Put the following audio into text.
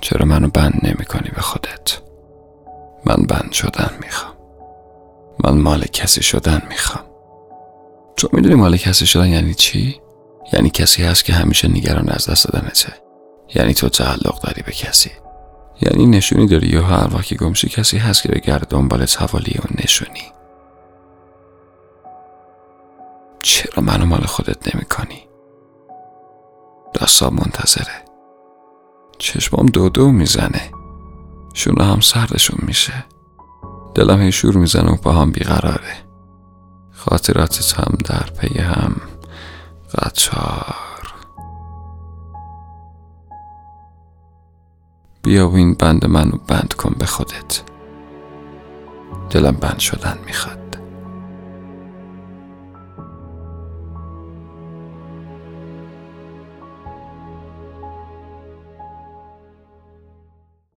چرا منو بند نمی کنی به خودت؟ من بند شدن می‌خوام. من مال کسی شدن می‌خوام. تو می‌دونی مال کسی شدن یعنی چی؟ یعنی کسی هست که همیشه نگران از دست دادنته. یعنی تو تعلق داری به کسی. یعنی نشونی داری یا هر وقت گمشی کسی هست که بگرد دنبالت حوالی اون نشونی. چرا منو مال خودت نمی کنی؟ دستام منتظره. چشمام دو دو می‌زنه. شونه هم سردشون میشه. دلم هی شور می‌زنه و هم بیقراره. خاطراتت هم در پی هم. قطار. بیا و این بند منو بند کن به خودت. دلم بند شدن می‌خواد.